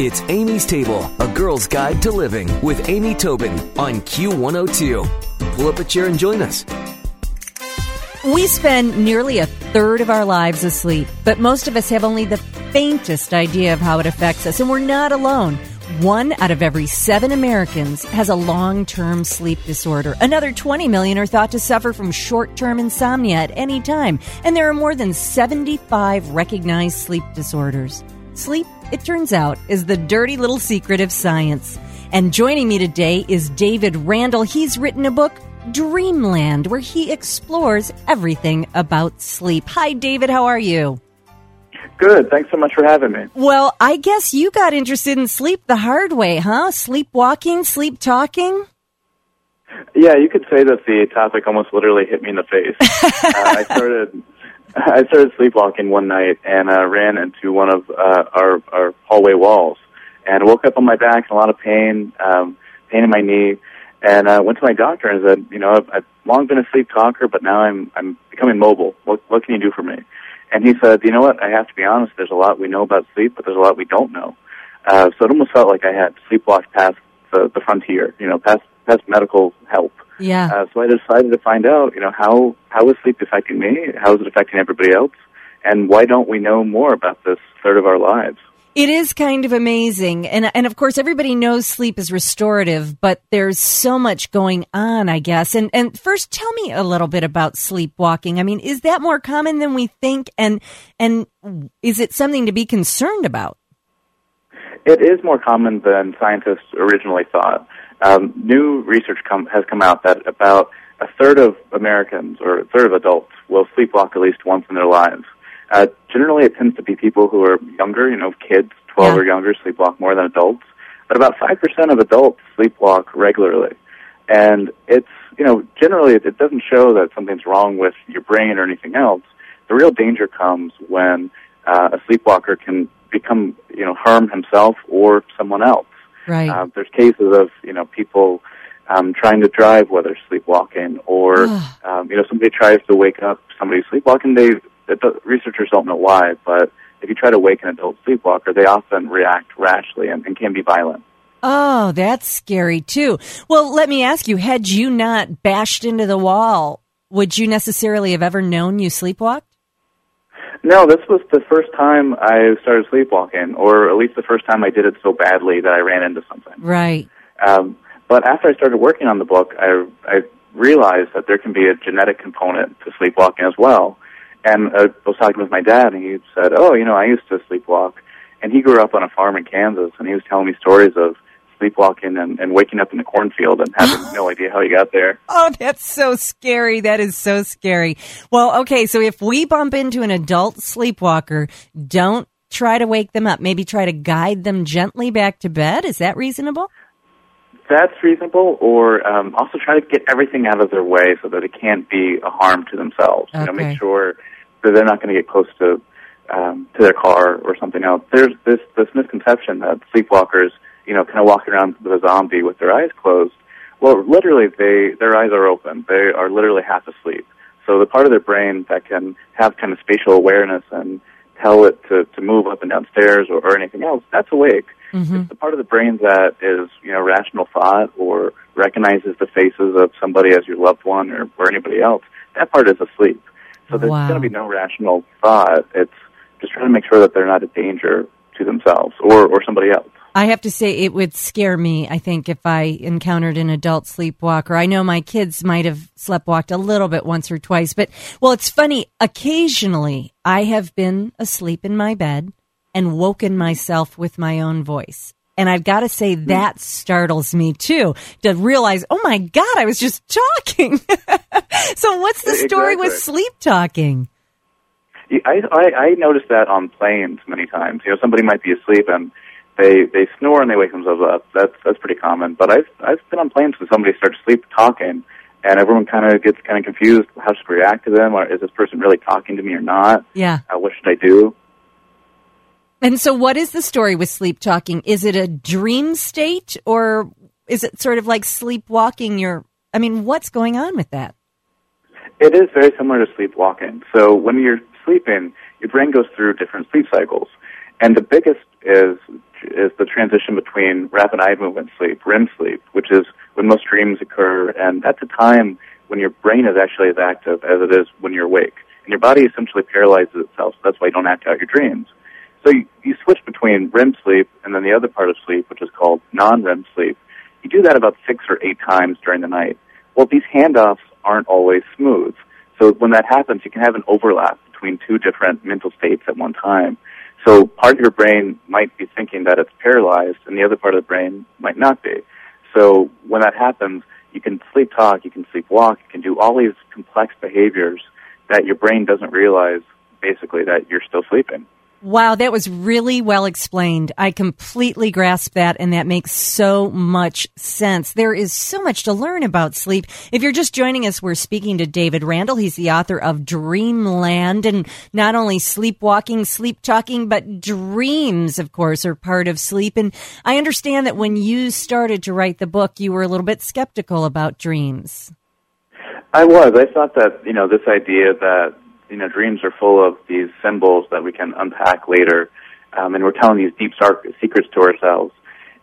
It's Amy's Table, a girl's guide to living with Amy Tobin on Q102. Pull up a chair and join us. We spend nearly a third of our lives asleep, but most of us have only the faintest idea of how it affects us, and we're not alone. One out of every seven Americans has a long term sleep disorder. Another 20 million are thought to suffer from short term insomnia at any time, and there are more than 75 recognized sleep disorders. Sleep, it turns out, is the dirty little secret of science. And joining me today is David Randall. He's written a book, Dreamland, where he explores everything about sleep. Hi, David. How are you? Good. Thanks so much for having me. Well, I guess you got interested in sleep the hard way, huh? Sleepwalking, sleep talking? Yeah, you could say that the topic almost literally hit me in the face. uh, I started I started sleepwalking one night and uh, ran into one of uh, our our hallway walls, and woke up on my back in a lot of pain, um, pain in my knee, and uh, went to my doctor and said, you know, I've, I've long been a sleep talker, but now I'm I'm becoming mobile. What what can you do for me? And he said, you know what? I have to be honest. There's a lot we know about sleep, but there's a lot we don't know. Uh, so it almost felt like I had sleepwalked past the, the frontier, you know, past past medical help. Yeah. Uh, so I decided to find out, you know, how how is sleep affecting me? How is it affecting everybody else? And why don't we know more about this third of our lives? It is kind of amazing. And, and of course, everybody knows sleep is restorative, but there's so much going on, I guess. And, and first, tell me a little bit about sleepwalking. I mean, is that more common than we think? And, and is it something to be concerned about? It is more common than scientists originally thought. Um, new research come, has come out that about a third of Americans or a third of adults will sleepwalk at least once in their lives. Uh, generally, it tends to be people who are younger, you know, kids, 12 Yeah. or younger, sleepwalk more than adults. But about 5% of adults sleepwalk regularly. And it's, you know, generally it, it doesn't show that something's wrong with your brain or anything else. The real danger comes when uh, a sleepwalker can become, you know, harm himself or someone else. Right. Uh, there's cases of, you know, people um, trying to drive whether sleepwalking, or um, you know, somebody tries to wake up somebody sleepwalking. They the, the researchers don't know why, but if you try to wake an adult sleepwalker, they often react rashly and, and can be violent. Oh, that's scary too. Well, let me ask you, had you not bashed into the wall, would you necessarily have ever known you sleepwalked? No, this was the first time I started sleepwalking, or at least the first time I did it so badly that I ran into something. Right. Um, but after I started working on the book, I, I realized that there can be a genetic component to sleepwalking as well. And uh, I was talking with my dad, and he said, "Oh, you know, I used to sleepwalk." And he grew up on a farm in Kansas, and he was telling me stories of sleepwalking and, and waking up in the cornfield and having no idea how you got there. Oh, that's so scary. That is so scary. Well, okay, so if we bump into an adult sleepwalker, don't try to wake them up. Maybe try to guide them gently back to bed. Is that reasonable? That's reasonable, or um, also try to get everything out of their way so that it can't be a harm to themselves. You know, Okay. make sure that they're not going to get close to um, to their car or something else. There's this this misconception that sleepwalkers, you know, kind of walk around with a zombie with their eyes closed. Well, literally, they their eyes are open. They are literally half asleep. So the part of their brain that can have kind of spatial awareness and tell it to, to move up and down stairs or, or anything else, that's awake. Mm-hmm. It's the part of the brain that is, you know, rational thought or recognizes the faces of somebody as your loved one or, or anybody else. That part is asleep. So there's Wow. going to be no rational thought. It's just trying to make sure that they're not a danger to themselves or, or somebody else. I have to say, it would scare me, I think, if I encountered an adult sleepwalker. I know my kids might have sleptwalked a little bit once or twice, but, well, it's funny. Occasionally, I have been asleep in my bed and woken myself with my own voice. And I've got to say, hmm. that startles me too, to realize, oh my God, I was just talking. so, what's the story with sleep talking? I, I, I noticed that on planes many times. You know, somebody might be asleep and they they snore and they wake themselves up. That's that's pretty common. But I've I've been on planes when somebody starts sleep talking, and everyone kind of gets kind of confused. How should we react to them? Or is this person really talking to me or not? Yeah. Uh, what should I do? And so, what is the story with sleep talking? Is it a dream state or is it sort of like sleepwalking? Your, I mean, what's going on with that? It is very similar to sleepwalking. So when you're sleeping, your brain goes through different sleep cycles. And the biggest is is the transition between rapid eye movement sleep, REM sleep, which is when most dreams occur, and that's a time when your brain is actually as active as it is when you're awake. And your body essentially paralyzes itself, so that's why you don't act out your dreams. So you, you switch between REM sleep and then the other part of sleep, which is called non-REM sleep. You do that about six or eight times during the night. Well, these handoffs aren't always smooth. So when that happens, you can have an overlap between two different mental states at one time. So part of your brain might be thinking that it's paralyzed and the other part of the brain might not be. So when that happens, you can sleep talk, you can sleep walk, you can do all these complex behaviors that your brain doesn't realize basically that you're still sleeping. Wow, that was really well explained. I completely grasp that, and that makes so much sense. There is so much to learn about sleep. If you're just joining us, we're speaking to David Randall. He's the author of Dreamland, and not only sleepwalking, sleep talking, but dreams, of course, are part of sleep. And I understand that when you started to write the book, you were a little bit skeptical about dreams. I was. I thought that, you know, this idea that you know, dreams are full of these symbols that we can unpack later, um, and we're telling these deep dark secrets to ourselves.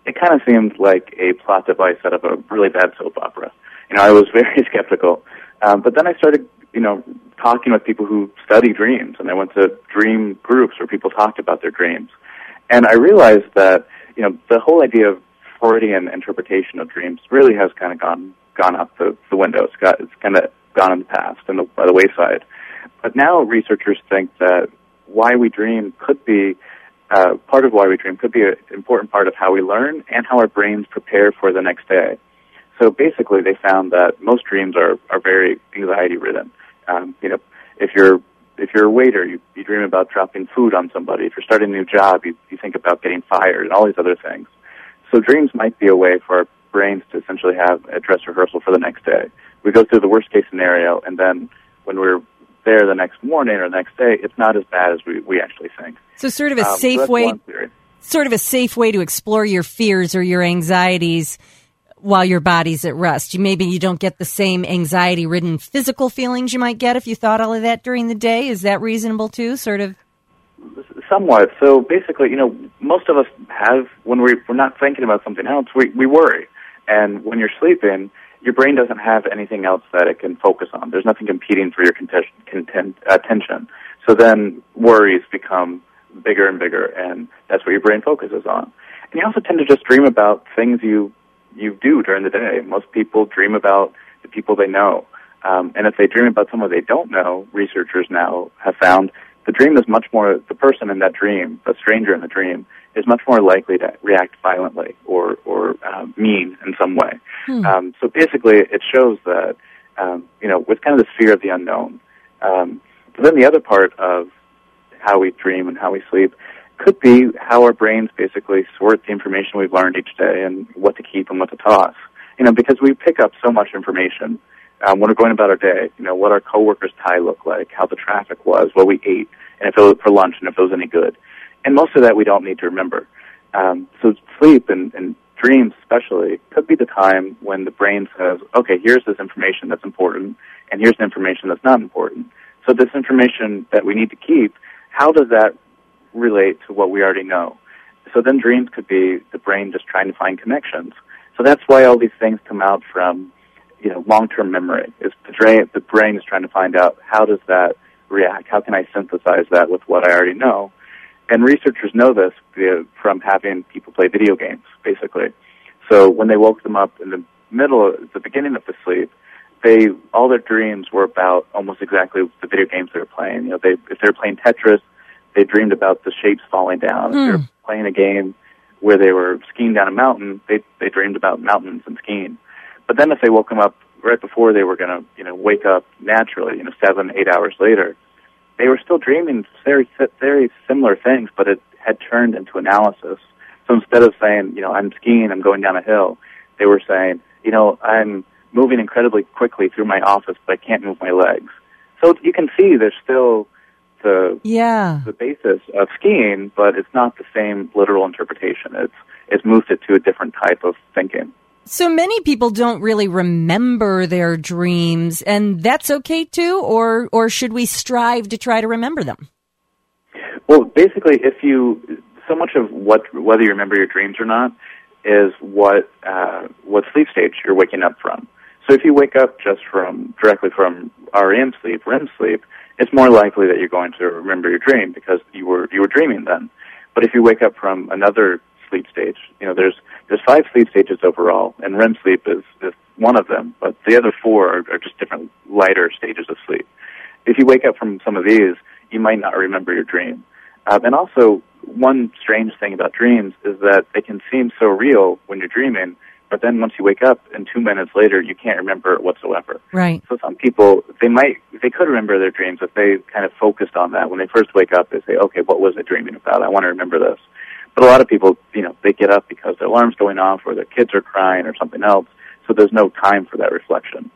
It kind of seemed like a plot device out of a really bad soap opera. You know, I was very skeptical, um, but then I started, you know, talking with people who study dreams, and I went to dream groups where people talked about their dreams, and I realized that, you know, the whole idea of Freudian interpretation of dreams really has kind of gone gone out the, the window. It's got it's kind of gone in the past and the, by the wayside. But now researchers think that why we dream could be uh, part of why we dream could be an important part of how we learn and how our brains prepare for the next day. So basically, they found that most dreams are are very anxiety ridden. Um, you know, if you're if you're a waiter, you, you dream about dropping food on somebody. If you're starting a new job, you, you think about getting fired and all these other things. So dreams might be a way for our brains to essentially have a dress rehearsal for the next day. We go through the worst case scenario, and then when we're there the next morning or the next day, it's not as bad as we, we actually think. So sort of a um, safe so way, sort of a safe way to explore your fears or your anxieties while your body's at rest. You maybe you don't get the same anxiety ridden physical feelings you might get if you thought all of that during the day. Is that reasonable too? Sort of. Somewhat. So basically, you know, most of us have when we, we're not thinking about something else, we, we worry. And when you're sleeping, your brain doesn't have anything else that it can focus on. There's nothing competing for your content, content, attention. So then worries become bigger and bigger, and that's what your brain focuses on. And you also tend to just dream about things you you do during the day. Most people dream about the people they know, um, and if they dream about someone they don't know, researchers now have found the dream is much more the person in that dream, the stranger in the dream, is much more likely to react violently or or uh, mean in some way. Hmm. Um, so basically, it shows that um, you know with kind of the fear of the unknown. Um, but then the other part of how we dream and how we sleep could be how our brains basically sort the information we've learned each day and what to keep and what to toss. You know, because we pick up so much information um, when we're going about our day. You know, what our coworkers' tie looked like, how the traffic was, what we ate, and if it was for lunch, and if it was any good. And most of that we don't need to remember. Um, so sleep and, and dreams especially could be the time when the brain says, okay, here's this information that's important, and here's the information that's not important. So this information that we need to keep, how does that relate to what we already know? So then dreams could be the brain just trying to find connections. So that's why all these things come out from, you know, long-term memory. Is the brain, the brain is trying to find out how does that react? How can I synthesize that with what I already know? And researchers know this from having people play video games, basically. So when they woke them up in the middle, the beginning of the sleep, they all their dreams were about almost exactly the video games they were playing. You know, they if they were playing Tetris, they dreamed about the shapes falling down. Mm. If they were hmm. playing a game where they were skiing down a mountain, they they dreamed about mountains and skiing. But then if they woke them up right before they were going to, you know, wake up naturally, you know, seven, eight hours later, they were still dreaming very, very similar things, but it had turned into analysis. So instead of saying, you know, I'm skiing, I'm going down a hill, they were saying, you know, I'm moving incredibly quickly through my office, but I can't move my legs. So you can see there's still the yeah the basis of skiing, but it's not the same literal interpretation. It's it's moved it to a different type of thinking. So many people don't really remember their dreams, and that's okay too, or or should we strive to try to remember them? Well, basically, if you so much of what whether you remember your dreams or not is what uh, what sleep stage you're waking up from. So if you wake up just from directly from REM sleep, REM sleep, it's more likely that you're going to remember your dream because you were you were dreaming then. But if you wake up from another sleep stage, you know there's there's five sleep stages overall, and REM sleep is, is one of them. But the other four are, are just different lighter stages of sleep. If you wake up from some of these, you might not remember your dream. Um, and also, one strange thing about dreams is that they can seem so real when you're dreaming, but then once you wake up and two minutes later, you can't remember it whatsoever. Right. So some people, they might, they could remember their dreams if they kind of focused on that. When they first wake up, they say, okay, what was I dreaming about? I want to remember this. But a lot of people, you know, they get up because their alarm's going off or their kids are crying or something else. So there's no time for that reflection.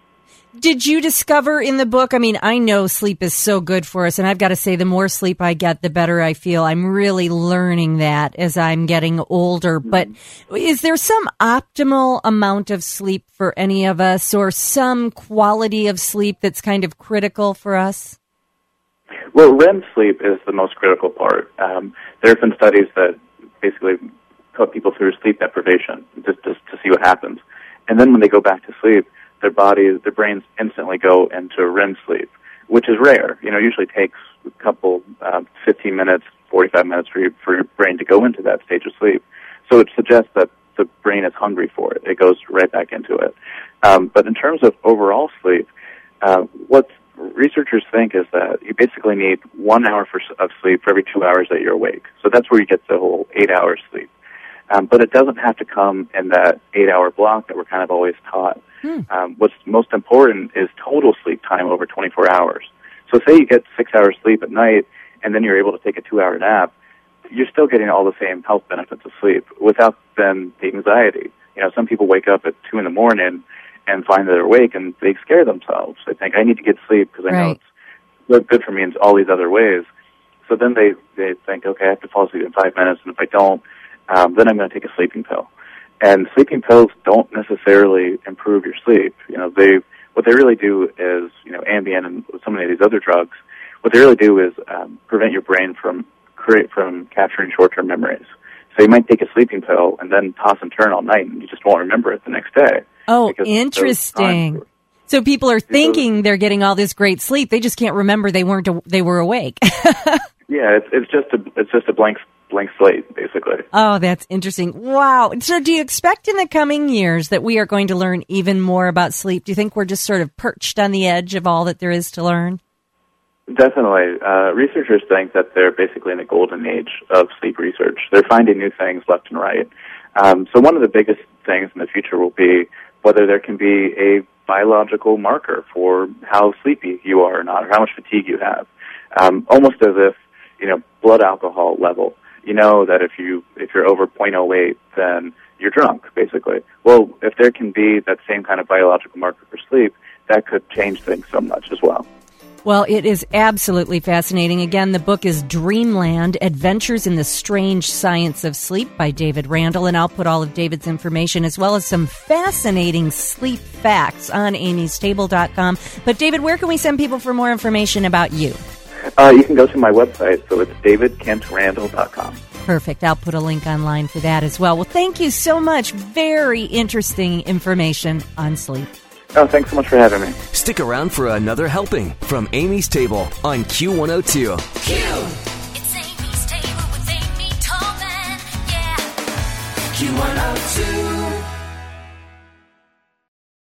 Did you discover in the book? I mean, I know sleep is so good for us, and I've got to say, the more sleep I get, the better I feel. I'm really learning that as I'm getting older. But is there some optimal amount of sleep for any of us, or some quality of sleep that's kind of critical for us? Well, REM sleep is the most critical part. Um, there have been studies that basically put people through sleep deprivation just, just to see what happens. And then when they go back to sleep, their bodies, their brains instantly go into REM sleep, which is rare. You know, usually takes a couple, uh, 15 minutes, 45 minutes for your, for your brain to go into that stage of sleep. So it suggests that the brain is hungry for it. It goes right back into it. Um, but in terms of overall sleep, uh, what researchers think is that you basically need one hour for, of sleep for every two hours that you're awake. So that's where you get the whole eight hours sleep. Um, but it doesn't have to come in that eight hour block that we're kind of always taught. Hmm. Um, what's most important is total sleep time over 24 hours. So say you get six hours sleep at night and then you're able to take a two hour nap, you're still getting all the same health benefits of sleep without then the anxiety. You know, some people wake up at two in the morning and find that they're awake and they scare themselves. They think, I need to get sleep because I right. know it's good for me in all these other ways. So then they, they think, okay, I have to fall asleep in five minutes and if I don't, um, then I'm going to take a sleeping pill. And sleeping pills don't necessarily improve your sleep. You know, they what they really do is, you know, Ambien and some of these other drugs. What they really do is um, prevent your brain from create from capturing short-term memories. So you might take a sleeping pill and then toss and turn all night, and you just won't remember it the next day. Oh, interesting. So people are thinking they're getting all this great sleep. They just can't remember they weren't they were awake. yeah, it's it's just a it's just a blank blank slate, basically. Oh, that's interesting. Wow. So, do you expect in the coming years that we are going to learn even more about sleep? Do you think we're just sort of perched on the edge of all that there is to learn? Definitely. Uh, researchers think that they're basically in a golden age of sleep research. They're finding new things left and right. Um, so, one of the biggest things in the future will be whether there can be a biological marker for how sleepy you are or not, or how much fatigue you have. Um, almost as if, you know, blood alcohol level you know that if you if you're over 0.08, then you're drunk, basically. Well, if there can be that same kind of biological marker for sleep, that could change things so much as well. Well, it is absolutely fascinating. Again, the book is Dreamland Adventures in the Strange Science of Sleep by David Randall, and I'll put all of David's information as well as some fascinating sleep facts on amystable.com. But, David, where can we send people for more information about you? Uh, you can go to my website, so it's davidkentrandall.com. Perfect. I'll put a link online for that as well. Well, thank you so much. Very interesting information on sleep. Oh, thanks so much for having me. Stick around for another helping from Amy's Table on Q102. Q! It's Amy's Table with Amy Tobin, yeah. Q102.